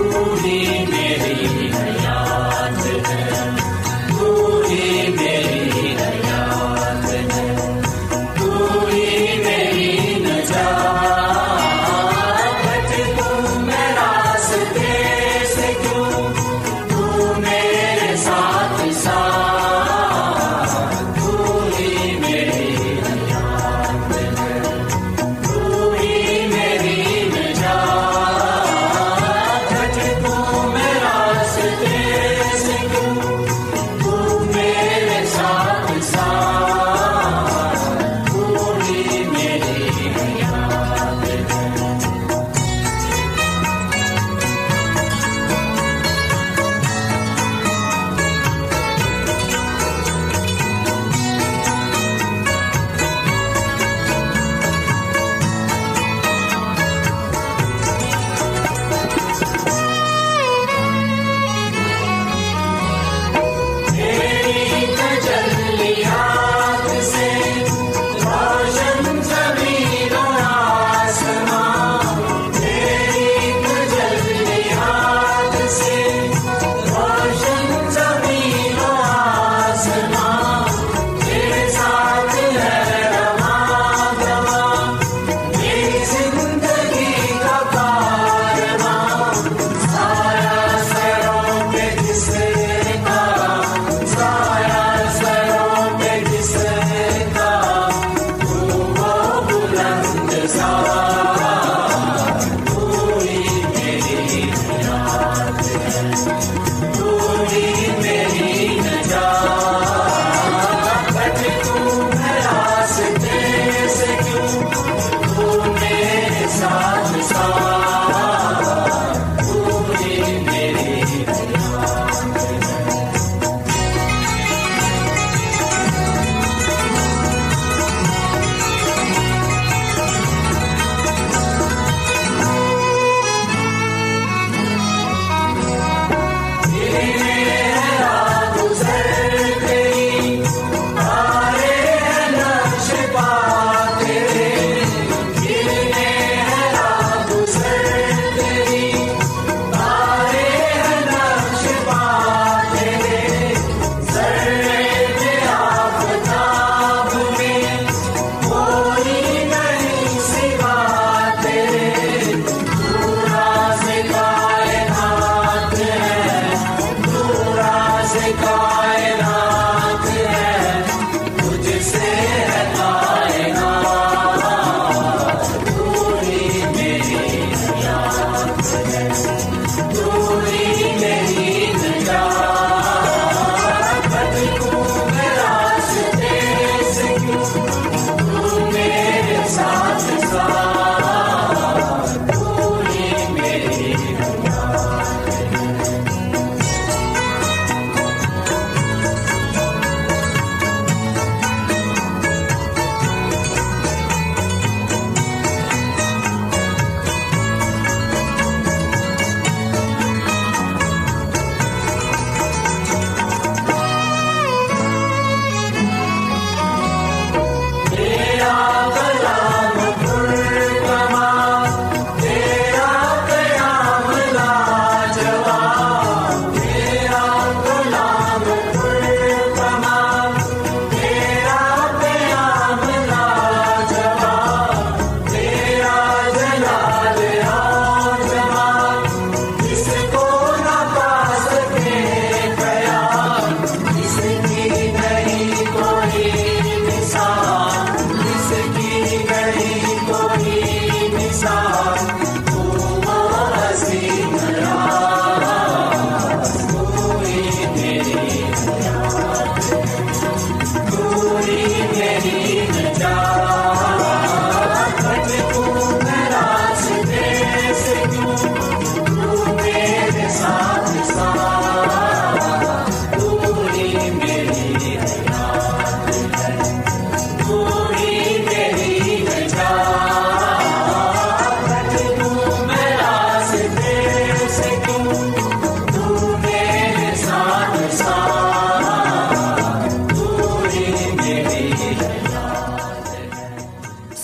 میری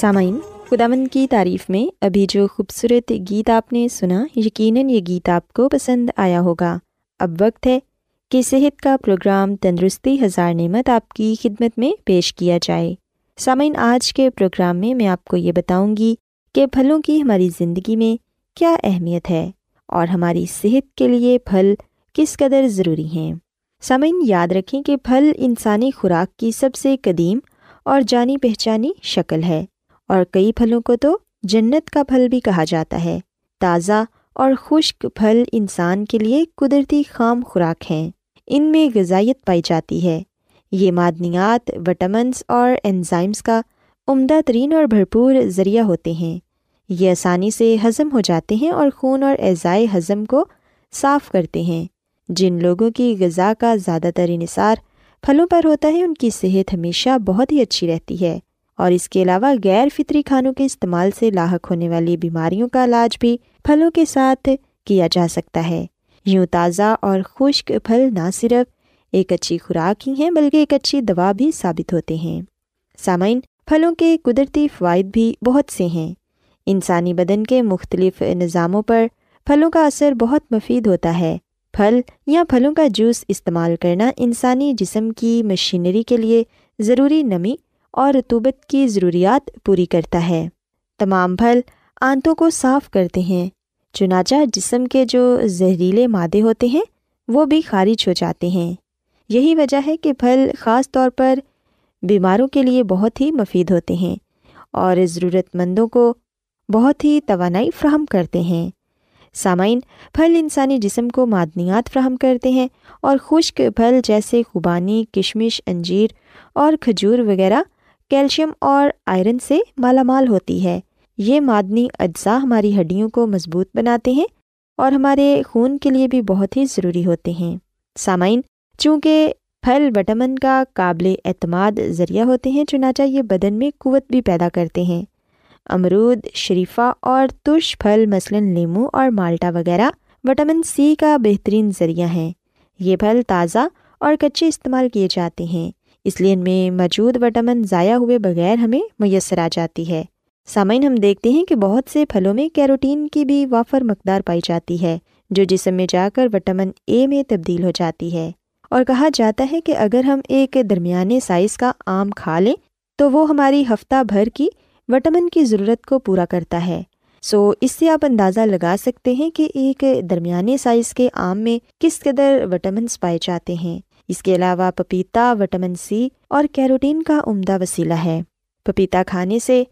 سامعین خداون کی تعریف میں ابھی جو خوبصورت گیت آپ نے سنا، یقیناً یہ گیت آپ کو پسند آیا ہوگا۔ اب وقت ہے کہ صحت کا پروگرام تندرستی ہزار نعمت آپ کی خدمت میں پیش کیا جائے۔ سامعین، آج کے پروگرام میں میں آپ کو یہ بتاؤں گی کہ پھلوں کی ہماری زندگی میں کیا اہمیت ہے اور ہماری صحت کے لیے پھل کس قدر ضروری ہیں۔ سامعین، یاد رکھیں کہ پھل انسانی خوراک کی سب سے قدیم اور جانی پہچانی شکل ہے۔ اور کئی پھلوں کو تو جنت کا پھل بھی کہا جاتا ہے۔ تازہ اور خشک پھل انسان کے لیے قدرتی خام خوراک ہیں۔ ان میں غذائیت پائی جاتی ہے۔ یہ معدنیات وٹامنس اور انزائمس کا عمدہ ترین اور بھرپور ذریعہ ہوتے ہیں۔ یہ آسانی سے ہضم ہو جاتے ہیں اور خون اور اعضائے ہضم کو صاف کرتے ہیں۔ جن لوگوں کی غذا کا زیادہ تر انحصار پھلوں پر ہوتا ہے، ان کی صحت ہمیشہ بہت ہی اچھی رہتی ہے۔ اور اس کے علاوہ غیر فطری کھانوں کے استعمال سے لاحق ہونے والی بیماریوں کا علاج بھی پھلوں کے ساتھ کیا جا سکتا ہے۔ یوں تازہ اور خشک پھل نہ صرف ایک اچھی خوراک ہی ہیں بلکہ ایک اچھی دوا بھی ثابت ہوتے ہیں۔ سامعین، پھلوں کے قدرتی فوائد بھی بہت سے ہیں۔ انسانی بدن کے مختلف نظاموں پر پھلوں کا اثر بہت مفید ہوتا ہے۔ پھل یا پھلوں کا جوس استعمال کرنا انسانی جسم کی مشینری کے لیے ضروری نمی اور رتوبت کی ضروریات پوری کرتا ہے۔ تمام پھل آنتوں کو صاف کرتے ہیں۔ چنانچہ جسم کے جو زہریلے مادے ہوتے ہیں، وہ بھی خارج ہو جاتے ہیں۔ یہی وجہ ہے کہ پھل خاص طور پر بیماروں کے لیے بہت ہی مفید ہوتے ہیں اور ضرورت مندوں کو بہت ہی توانائی فراہم کرتے ہیں۔ سامعین، پھل انسانی جسم کو معدنیات فراہم کرتے ہیں اور خشک پھل جیسے خوبانی، کشمش، انجیر اور کھجور وغیرہ کیلشیم اور آئرن سے مالا مال ہوتی ہے۔ یہ معدنی اجزاء ہماری ہڈیوں کو مضبوط بناتے ہیں اور ہمارے خون کے لیے بھی بہت ہی ضروری ہوتے ہیں۔ سامعین، چونکہ پھل وٹامن کا قابل اعتماد ذریعہ ہوتے ہیں، چنانچہ یہ بدن میں قوت بھی پیدا کرتے ہیں۔ امرود، شریفہ اور ترش پھل، مثلاً لیمو اور مالٹا وغیرہ، وٹامن سی کا بہترین ذریعہ ہیں۔ یہ پھل تازہ اور کچے استعمال کیے جاتے ہیں۔ اس لیے ان میں موجود وٹامن ضائع ہوئے بغیر ہمیں میسر آ جاتی ہے۔ سامعین، ہم دیکھتے ہیں کہ بہت سے پھلوں میں کیروٹین کی بھی وافر مقدار پائی جاتی ہے، جو جسم میں جا کر وٹامن اے میں تبدیل ہو جاتی ہے۔ اور کہا جاتا ہے کہ اگر ہم ایک درمیانے سائز کا آم کھا لیں، تو وہ ہماری ہفتہ بھر کی وٹامن کی ضرورت کو پورا کرتا ہے۔ سو، اس سے آپ اندازہ لگا سکتے ہیں کہ ایک درمیانے سائز کے آم میں کس قدر وٹامنس پائے جاتے ہیں۔ اس کے علاوہ پپیتا، وٹامن سی اور کیروٹین کا عمدہ وسیلہ ہے۔ پپیتا کھانے سے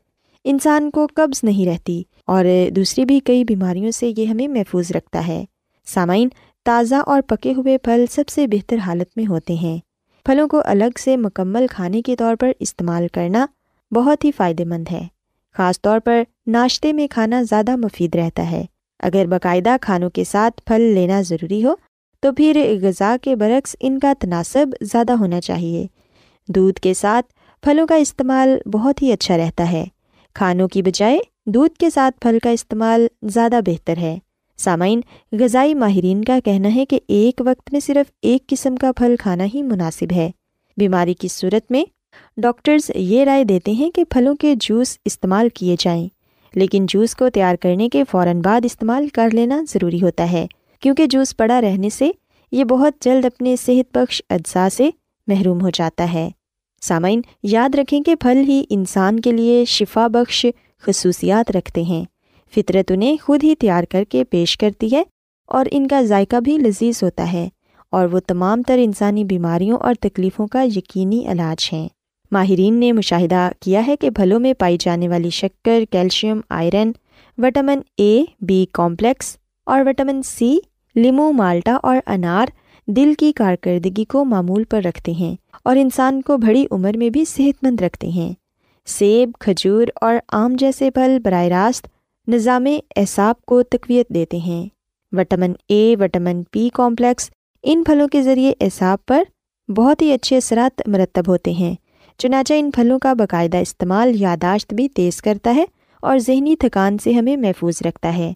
انسان کو قبض نہیں رہتی اور دوسری بھی کئی بیماریوں سے یہ ہمیں محفوظ رکھتا ہے۔ سامعین، تازہ اور پکے ہوئے پھل سب سے بہتر حالت میں ہوتے ہیں۔ پھلوں کو الگ سے مکمل کھانے کے طور پر استعمال کرنا بہت ہی فائدہ مند ہے۔ خاص طور پر ناشتے میں کھانا زیادہ مفید رہتا ہے۔ اگر باقاعدہ کھانوں کے ساتھ پھل لینا ضروری ہو تو پھر غذا کے برعکس ان کا تناسب زیادہ ہونا چاہیے۔ دودھ کے ساتھ پھلوں کا استعمال بہت ہی اچھا رہتا ہے۔ کھانوں کی بجائے دودھ کے ساتھ پھل کا استعمال زیادہ بہتر ہے۔ سامعین، غذائی ماہرین کا کہنا ہے کہ ایک وقت میں صرف ایک قسم کا پھل کھانا ہی مناسب ہے۔ بیماری کی صورت میں ڈاکٹرز یہ رائے دیتے ہیں کہ پھلوں کے جوس استعمال کیے جائیں، لیکن جوس کو تیار کرنے کے فوراً بعد استعمال کر لینا ضروری ہوتا ہے۔ کیونکہ جوس پڑا رہنے سے یہ بہت جلد اپنے صحت بخش اجزاء سے محروم ہو جاتا ہے۔ سامعین، یاد رکھیں کہ پھل ہی انسان کے لیے شفا بخش خصوصیات رکھتے ہیں۔ فطرت انہیں خود ہی تیار کر کے پیش کرتی ہے اور ان کا ذائقہ بھی لذیذ ہوتا ہے اور وہ تمام تر انسانی بیماریوں اور تکلیفوں کا یقینی علاج ہیں۔ ماہرین نے مشاہدہ کیا ہے کہ پھلوں میں پائی جانے والی شکر، calcium, iron, vitamin A B complex اور وٹامن سی لیمو، مالٹا اور انار دل کی کارکردگی کو معمول پر رکھتے ہیں اور انسان کو بڑی عمر میں بھی صحت مند رکھتے ہیں۔ سیب، کھجور اور آم جیسے پھل براہ راست نظام اعصاب کو تقویت دیتے ہیں۔ Vitamin A vitamin P complex ان پھلوں کے ذریعے اعصاب پر بہت ہی اچھے اثرات مرتب ہوتے ہیں۔ چنانچہ ان پھلوں کا باقاعدہ استعمال یاداشت بھی تیز کرتا ہے اور ذہنی تھکان سے ہمیں محفوظ رکھتا ہے۔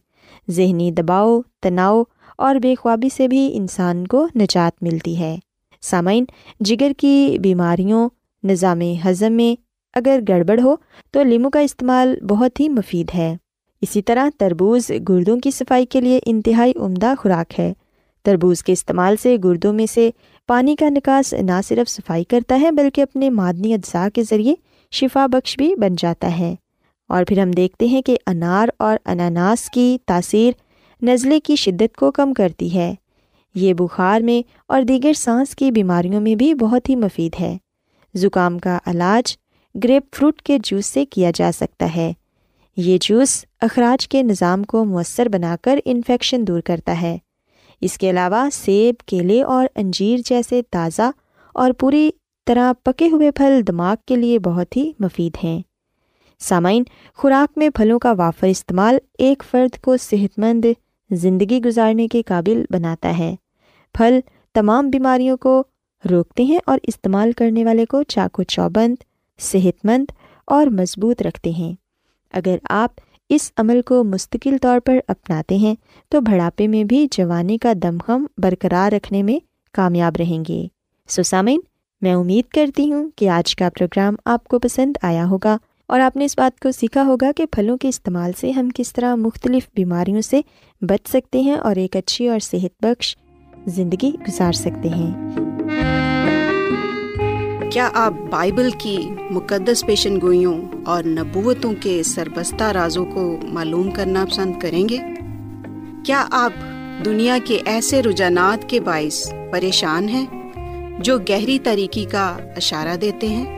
ذہنی دباؤ، تناؤ اور بے خوابی سے بھی انسان کو نجات ملتی ہے۔ سامعین، جگر کی بیماریوں، نظام ہضم میں اگر گڑبڑ ہو تو لیمو کا استعمال بہت ہی مفید ہے۔ اسی طرح تربوز گردوں کی صفائی کے لیے انتہائی عمدہ خوراک ہے۔ تربوز کے استعمال سے گردوں میں سے پانی کا نکاس نہ صرف صفائی کرتا ہے بلکہ اپنے معدنی اجزاء کے ذریعے شفا بخش بھی بن جاتا ہے۔ اور پھر ہم دیکھتے ہیں کہ انار اور اناناس کی تاثیر نزلے کی شدت کو کم کرتی ہے۔ یہ بخار میں اور دیگر سانس کی بیماریوں میں بھی بہت ہی مفید ہے۔ زکام کا علاج گریپ فروٹ کے جوس سے کیا جا سکتا ہے۔ یہ جوس اخراج کے نظام کو مؤثر بنا کر انفیکشن دور کرتا ہے۔ اس کے علاوہ سیب، کیلے اور انجیر جیسے تازہ اور پوری طرح پکے ہوئے پھل دماغ کے لیے بہت ہی مفید ہیں۔ سامعین، خوراک میں پھلوں کا وافر استعمال ایک فرد کو صحت مند زندگی گزارنے کے قابل بناتا ہے۔ پھل تمام بیماریوں کو روکتے ہیں اور استعمال کرنے والے کو چاق و چوبند صحت مند اور مضبوط رکھتے ہیں۔ اگر آپ اس عمل کو مستقل طور پر اپناتے ہیں، تو بڑھاپے میں بھی جوانی کا دمخم برقرار رکھنے میں کامیاب رہیں گے۔ سسامین میں امید کرتی ہوں کہ آج کا پروگرام آپ کو پسند آیا ہوگا۔ اور آپ نے اس بات کو سیکھا ہوگا کہ پھلوں کے استعمال سے ہم کس طرح مختلف بیماریوں سے بچ سکتے ہیں اور ایک اچھی اور صحت بخش زندگی گزار سکتے ہیں۔ کیا آپ بائبل کی مقدس پیشن گوئیوں اور نبوتوں کے سربستہ رازوں کو معلوم کرنا پسند کریں گے؟ کیا آپ دنیا کے ایسے رجحانات کے باعث پریشان ہیں جو گہری طریقے کا اشارہ دیتے ہیں؟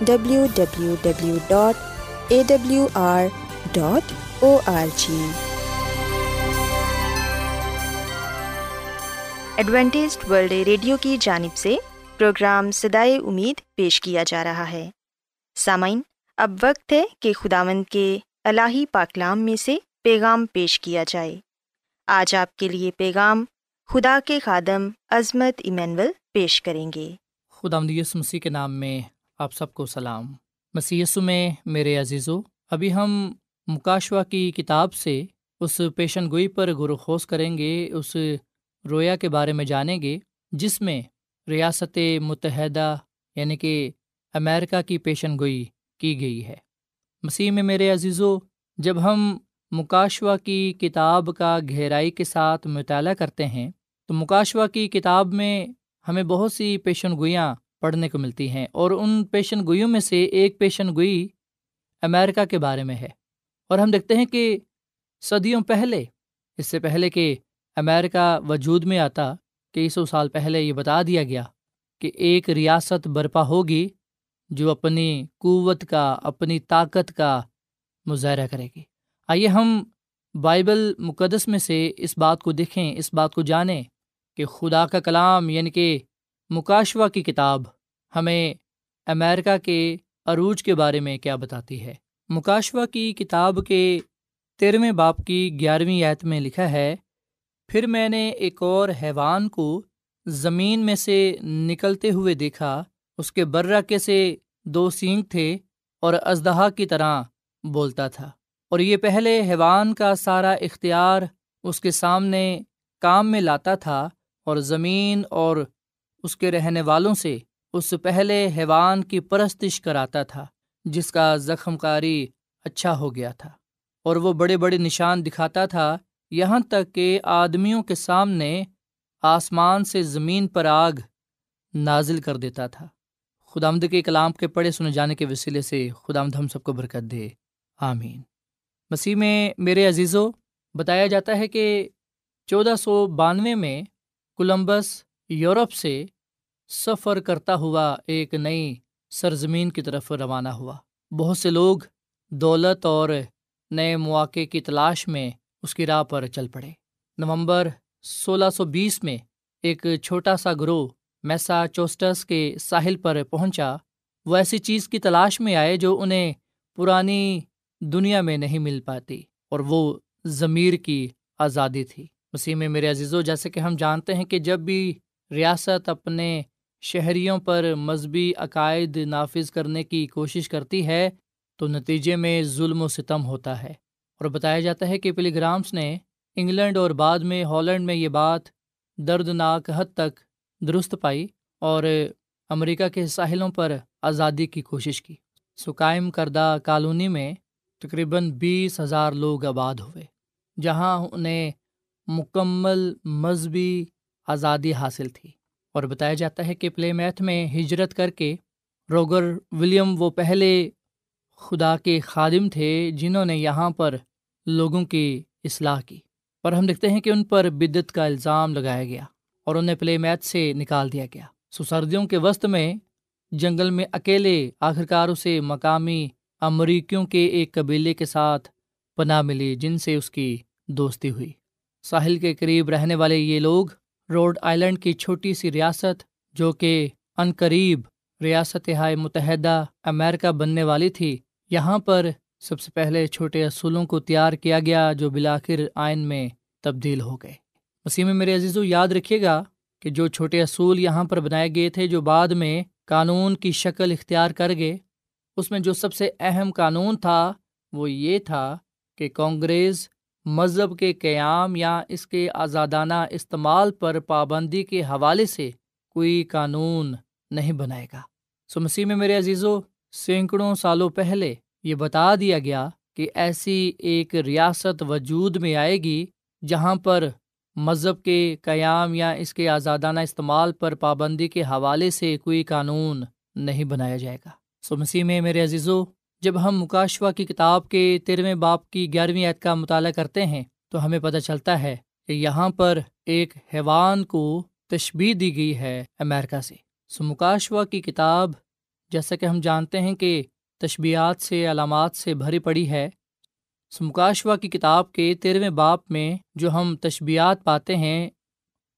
W W W dot A W R dot O R G Adventist World Radio کی جانب سے پروگرام سدائے امید پیش کیا جا رہا ہے سامعین اب وقت ہے کہ خداوند کے الہی پاکلام میں سے پیغام پیش کیا جائے آج آپ کے لیے پیغام خدا کے خادم عظمت ایمینول پیش کریں گے خدا مدیس مسیح کے نام میں آپ سب کو سلام۔ مسیسو میں میرے عزیزو، ابھی ہم مکاشوا کی کتاب سے اس پیشن گوئی پر گروخوز کریں گے، اس رویا کے بارے میں جانیں گے، جس میں ریاست متحدہ یعنی کہ امیرکا کی پیشن گوئی کی گئی ہے۔ مسیح میں میرے عزیزو، جب ہم مکاشوا کی کتاب کا گہرائی کے ساتھ مطالعہ کرتے ہیں، تو مکاشوا کی کتاب میں ہمیں بہت سی پیشن گوئیاں پڑھنے کو ملتی ہیں اور ان پیشن گوئیوں میں سے ایک پیشن گوئی امیرکا کے بارے میں ہے۔ اور ہم دیکھتے ہیں کہ صدیوں پہلے، اس سے پہلے کہ امیرکا وجود میں آتا کئی سو سال پہلے یہ بتا دیا گیا کہ ایک ریاست برپا ہوگی جو اپنی قوت کا، اپنی طاقت کا مظاہرہ کرے گی۔ آئیے ہم بائبل مقدس میں سے اس بات کو دیکھیں، اس بات کو جانیں کہ خدا کا کلام یعنی کہ مکاشوا کی کتاب ہمیں امیرکا کے عروج کے بارے میں کیا بتاتی ہے۔ مکاشوا کی کتاب کے تیرہویں باپ کی گیارہویں آیت میں لکھا ہے، پھر میں نے ایک اور حیوان کو زمین میں سے نکلتے ہوئے دیکھا، اس کے برا کے سے دو سینگ تھے اور ازدہا کی طرح بولتا تھا۔ اور یہ پہلے حیوان کا سارا اختیار اس کے سامنے کام میں لاتا تھا اور زمین اور اس کے رہنے والوں سے اس پہلے حیوان کی پرستش کراتا تھا، جس کا زخم کاری اچھا ہو گیا تھا۔ اور وہ بڑے بڑے نشان دکھاتا تھا، یہاں تک کہ آدمیوں کے سامنے آسمان سے زمین پر آگ نازل کر دیتا تھا۔ خدا آمد کے کلام کے پڑھے سنے جانے کے وسیلے سے خدا آمد ہم سب کو برکت دے۔ آمین۔ مسیح میں میرے عزیزوں بتایا جاتا ہے کہ چودہ سو بانوے میں کولمبس یورپ سے سفر کرتا ہوا ایک نئی سرزمین کی طرف روانہ ہوا۔ بہت سے لوگ دولت اور نئے مواقع کی تلاش میں اس کی راہ پر چل پڑے۔ نومبر سولہ سو بیس میں ایک چھوٹا سا گروہ میسا چوسٹس کے ساحل پر پہنچا۔ وہ ایسی چیز کی تلاش میں آئے جو انہیں پرانی دنیا میں نہیں مل پاتی اور وہ ضمیر کی آزادی تھی۔ مسیح میں میرے عزیز و جیسے کہ ہم جانتے ہیں کہ جب بھی ریاست اپنے شہریوں پر مذہبی عقائد نافذ کرنے کی کوشش کرتی ہے تو نتیجے میں ظلم و ستم ہوتا ہے۔ اور بتایا جاتا ہے کہ پلی گرامس نے انگلینڈ اور بعد میں ہالینڈ میں یہ بات دردناک حد تک درست پائی اور امریکہ کے ساحلوں پر آزادی کی کوشش کی۔ سو قائم کردہ کالونی میں تقریباً بیس ہزار لوگ آباد ہوئے، جہاں انہیں مکمل مذہبی آزادی حاصل تھی۔ اور بتایا جاتا ہے کہ پلے میتھ میں ہجرت کر کے روگر ولیم وہ پہلے خدا کے خادم تھے جنہوں نے یہاں پر لوگوں کی اصلاح کی۔ اور ہم دیکھتے ہیں کہ ان پر بدت کا الزام لگایا گیا اور انہیں پلے میتھ سے نکال دیا گیا۔ سو سردیوں کے وسط میں جنگل میں اکیلے آخرکار اسے مقامی امریکیوں کے ایک قبیلے کے ساتھ پناہ ملی جن سے اس کی دوستی ہوئی۔ ساحل کے قریب رہنے والے یہ لوگ روڈ آئلینڈ کی چھوٹی سی ریاست جو کہ ان قریب ریاست ہائے متحدہ امریکہ بننے والی تھی، یہاں پر سب سے پہلے چھوٹے اصولوں کو تیار کیا گیا جو بلاخر آئین میں تبدیل ہو گئے۔ مسیح میں میرے عزیزو، یاد رکھیے گا کہ جو چھوٹے اصول یہاں پر بنائے گئے تھے جو بعد میں قانون کی شکل اختیار کر گئے، اس میں جو سب سے اہم قانون تھا وہ یہ تھا کہ کانگریس مذہب کے قیام یا اس کے آزادانہ استعمال پر پابندی کے حوالے سے کوئی قانون نہیں بنائے گا۔ سو مسیح میں میرے عزیزو، سینکڑوں سالوں پہلے یہ بتا دیا گیا کہ ایسی ایک ریاست وجود میں آئے گی جہاں پر مذہب کے قیام یا اس کے آزادانہ استعمال پر پابندی کے حوالے سے کوئی قانون نہیں بنایا جائے گا۔ سو مسیح میں میرے عزیزو جب ہم مکاشوا کی کتاب کے تیرہویں باپ کی گیارہویں عید کا مطالعہ کرتے ہیں تو ہمیں پتہ چلتا ہے کہ یہاں پر ایک حیوان کو تشبیح دی گئی ہے امیرکا سے۔ سو مکاشوا کی کتاب جیسا کہ ہم جانتے ہیں کہ تشبیہات سے، علامات سے بھری پڑی ہے سمکاشوا کی کتاب کے تیرہویں باپ میں جو ہم تشبیہات پاتے ہیں،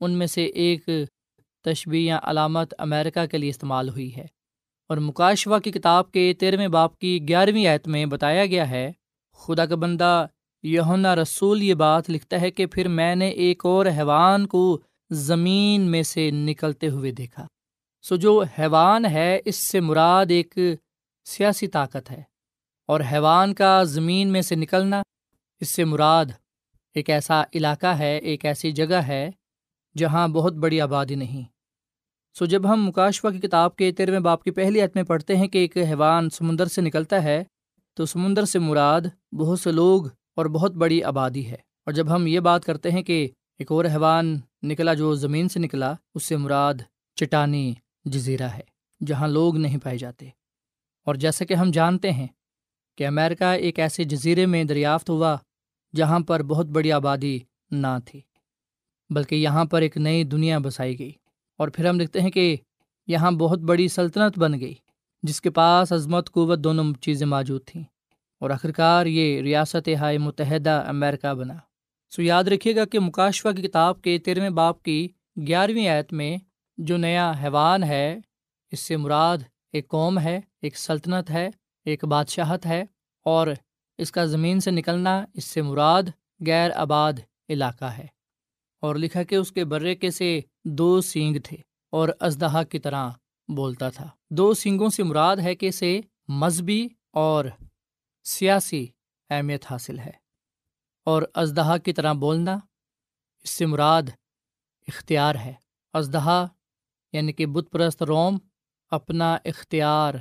ان میں سے ایک تشبیہ یا علامت امریکہ کے لیے استعمال ہوئی ہے۔ اور مکاشوا کی کتاب کے تیرہویں باپ کی گیارہویں آیت میں بتایا گیا ہے، خدا کا بندہ یونا رسول یہ بات لکھتا ہے کہ پھر میں نے ایک اور حیوان کو زمین میں سے نکلتے ہوئے دیکھا۔ سو جو حیوان ہے، اس سے مراد ایک سیاسی طاقت ہے۔ اور حیوان کا زمین میں سے نکلنا، اس سے مراد ایک ایسا علاقہ ہے، ایک ایسی جگہ ہے جہاں بہت بڑی آبادی نہیں۔ سو جب ہم مکاشوا کی کتاب کے تیرہویں باپ کی پہلی عت میں پڑھتے ہیں کہ ایک حیوان سمندر سے نکلتا ہے، تو سمندر سے مراد بہت سے لوگ اور بہت بڑی آبادی ہے۔ اور جب ہم یہ بات کرتے ہیں کہ ایک اور حیوان نکلا جو زمین سے نکلا، اس سے مراد چٹانی جزیرہ ہے، جہاں لوگ نہیں پائے جاتے۔ اور جیسا کہ ہم جانتے ہیں کہ امریکہ ایک ایسے جزیرے میں دریافت ہوا جہاں پر بہت بڑی آبادی نہ تھی، بلکہ یہاں پر ایک نئی دنیا بسائی گئی۔ اور پھر ہم دیکھتے ہیں کہ یہاں بہت بڑی سلطنت بن گئی، جس کے پاس عظمت، قوت دونوں چیزیں موجود تھیں۔ اور آخرکار یہ ریاست ہائے متحدہ امریکہ بنا۔ سو یاد رکھیے گا کہ مکاشفہ کی کتاب کے تیرہویں باپ کی گیارہویں آیت میں جو نیا حیوان ہے، اس سے مراد ایک قوم ہے، ایک سلطنت ہے، ایک بادشاہت ہے، اور اس کا زمین سے نکلنا اس سے مراد غیر آباد علاقہ ہے۔ اور لکھا کہ اس کے برے کے سے دو سینگ تھے اور ازدہا کی طرح بولتا تھا۔ دو سینگوں سے مراد ہے کہ اسے مذہبی اور سیاسی اہمیت حاصل ہے۔ اور ازدہا کی طرح بولنا اس سے مراد اختیار ہے۔ ازدہا یعنی کہ بت پرست روم اپنا اختیار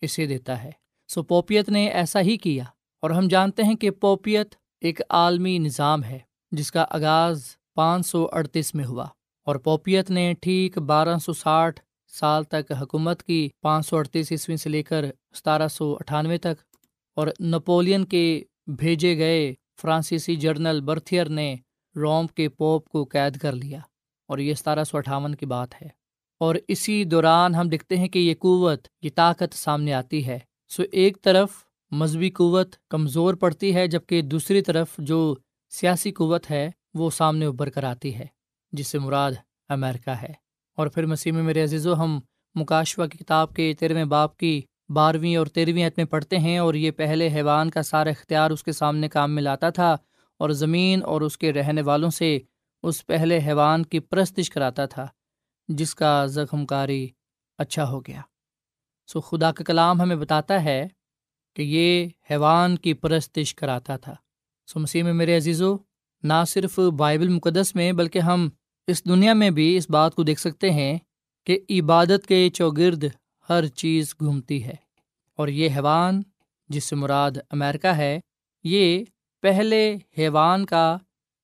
اسے دیتا ہے۔ سو پوپیت نے ایسا ہی کیا اور ہم جانتے ہیں کہ پوپیت ایک عالمی نظام ہے جس کا آغاز پانچ سو اڑتیس میں ہوا اور پوپیت نے ٹھیک بارہ سو ساٹھ سال تک حکومت کی پانچ سو اڑتیس عیسوی سے لے کر ستارہ سو اٹھانوے تک اور نپولین کے بھیجے گئے فرانسیسی جرنل برتھیئر نے روم کے پوپ کو قید کر لیا اور یہ ستارہ سو اٹھاون کی بات ہے۔ اور اسی دوران ہم دیکھتے ہیں کہ یہ قوت، یہ طاقت سامنے آتی ہے۔ سو ایک طرف مذہبی قوت کمزور پڑتی ہے جبکہ دوسری طرف جو سیاسی قوت ہے وہ سامنے ابھر کر آتی ہے، جس سے مراد امریکہ ہے۔ اور پھر مسیح میں میرے عزیز و ہم مکاشوا کی کتاب کے تیرہویں باپ کی بارہویں اور تیرہویں عت میں پڑھتے ہیں اور یہ پہلے حیوان کا سارا اختیار اس کے سامنے کام میں لاتا تھا اور زمین اور اس کے رہنے والوں سے اس پہلے حیوان کی پرستش کراتا تھا، جس کا زخم کاری اچھا ہو گیا۔ سو خدا کا کلام ہمیں بتاتا ہے کہ یہ حیوان کی پرستش کراتا تھا۔ سو مسیح میں میرے عزیز و نہ صرف بائبل مقدس میں بلکہ ہم اس دنیا میں بھی اس بات کو دیکھ سکتے ہیں کہ عبادت کے چوگرد ہر چیز گھومتی ہے۔ اور یہ حیوان جس سے مراد امریکہ ہے، یہ پہلے حیوان کا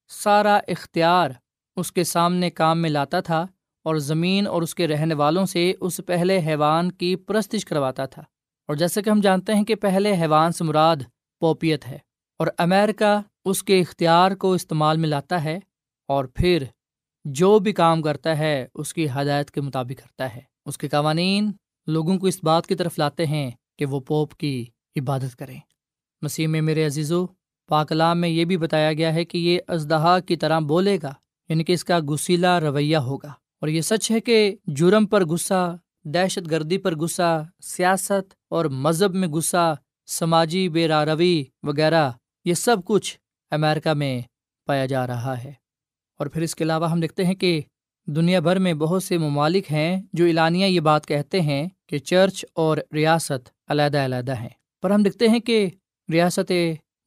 سارا اختیار اس کے سامنے کام میں لاتا تھا اور زمین اور اس کے رہنے والوں سے اس پہلے حیوان کی پرستش کرواتا تھا۔ اور جیسے کہ ہم جانتے ہیں کہ پہلے حیوان سے مراد پوپیت ہے اور امیرکا اس کے اختیار کو استعمال میں لاتا ہے اور پھر جو بھی کام کرتا ہے، اس کی ہدایت کے مطابق کرتا ہے۔ اس کے قوانین لوگوں کو اس بات کی طرف لاتے ہیں کہ وہ پوپ کی عبادت کریں۔ مسیح میں میرے عزیز و پاکلام میں یہ بھی بتایا گیا ہے کہ یہ ازدہا کی طرح بولے گا یعنی کہ اس کا گسیلا رویہ ہوگا۔ اور یہ سچ ہے کہ جرم پر غصہ، دہشت گردی پر غصہ، سیاست اور مذہب میں غصہ، سماجی بے روی وغیرہ، یہ سب کچھ امریکہ میں پایا جا رہا ہے۔ اور پھر اس کے علاوہ ہم دیکھتے ہیں کہ دنیا بھر میں بہت سے ممالک ہیں جو اعلانیہ یہ بات کہتے ہیں کہ چرچ اور ریاست علیحدہ علیحدہ ہیں۔ پر ہم دیکھتے ہیں کہ ریاست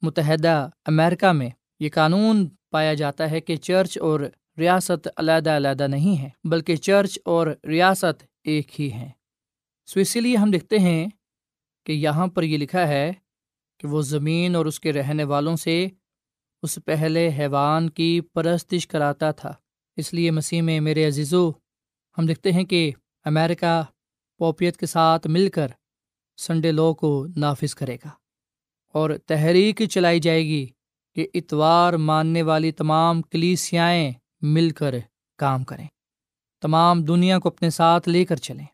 متحدہ امریکہ میں یہ قانون پایا جاتا ہے کہ چرچ اور ریاست علیحدہ علیحدہ نہیں ہے بلکہ چرچ اور ریاست ایک ہی ہیں۔ سو اسی لیے ہم دیکھتے ہیں کہ یہاں پر یہ لکھا ہے کہ وہ زمین اور اس کے رہنے والوں سے اس پہلے حیوان کی پرستش کراتا تھا۔ اس لیے مسیح میں میرے عزیزو، ہم دیکھتے ہیں کہ امریکہ پوپیت کے ساتھ مل کر سنڈے لو کو نافذ کرے گا اور تحریک چلائی جائے گی کہ اتوار ماننے والی تمام کلیسیائیں مل کر کام کریں۔ تمام دنیا کو اپنے ساتھ لے کر چلیں۔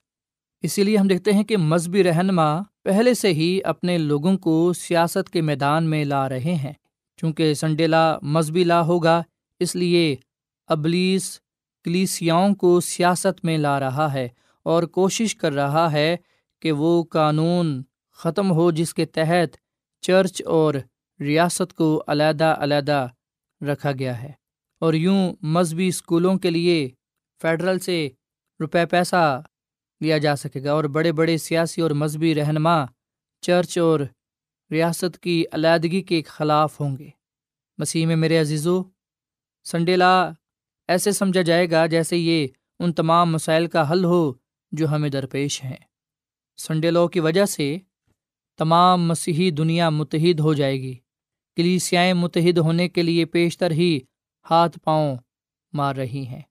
اسی لیے ہم دیکھتے ہیں کہ مذہبی رہنما پہلے سے ہی اپنے لوگوں کو سیاست کے میدان میں لا رہے ہیں۔ چونکہ سنڈے لا مذہبی لا ہوگا، اس لیے ابلیس کلیسیاؤں کو سیاست میں لا رہا ہے اور کوشش کر رہا ہے کہ وہ قانون ختم ہو، جس کے تحت چرچ اور ریاست کو علیحدہ علیحدہ رکھا گیا ہے۔ اور یوں مذہبی اسکولوں کے لیے فیڈرل سے روپے پیسہ لیا جا سکے گا اور بڑے بڑے سیاسی اور مذہبی رہنما چرچ اور ریاست کی علیحدگی کے خلاف ہوں گے۔ مسیح میں میرے عزیزو سنڈے لا ایسے سمجھا جائے گا جیسے یہ ان تمام مسائل کا حل ہو جو ہمیں درپیش ہیں۔ سنڈے لو کی وجہ سے تمام مسیحی دنیا متحد ہو جائے گی۔ کلیسیائیں متحد ہونے کے لیے پیشتر ہی ہاتھ پاؤں مار رہی ہیں۔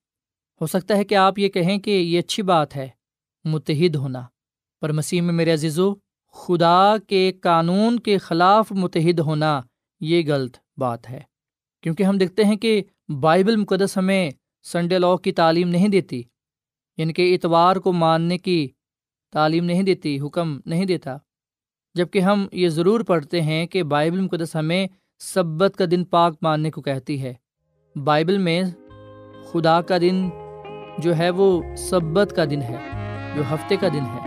ہو سکتا ہے کہ آپ یہ کہیں کہ یہ اچھی بات ہے، متحد ہونا۔ پر مسیح میں میرے عزیزو خدا کے قانون کے خلاف متحد ہونا یہ غلط بات ہے۔ کیونکہ ہم دیکھتے ہیں کہ بائبل مقدس ہمیں سنڈے لا کی تعلیم نہیں دیتی یعنی کہ اتوار کو ماننے کی تعلیم نہیں دیتی، حکم نہیں دیتا۔ جبکہ ہم یہ ضرور پڑھتے ہیں کہ بائبل مقدس ہمیں سبت کا دن پاک ماننے کو کہتی ہے۔ بائبل میں خدا کا دن جو ہے وہ سبت کا دن ہے، جو ہفتے کا دن ہے۔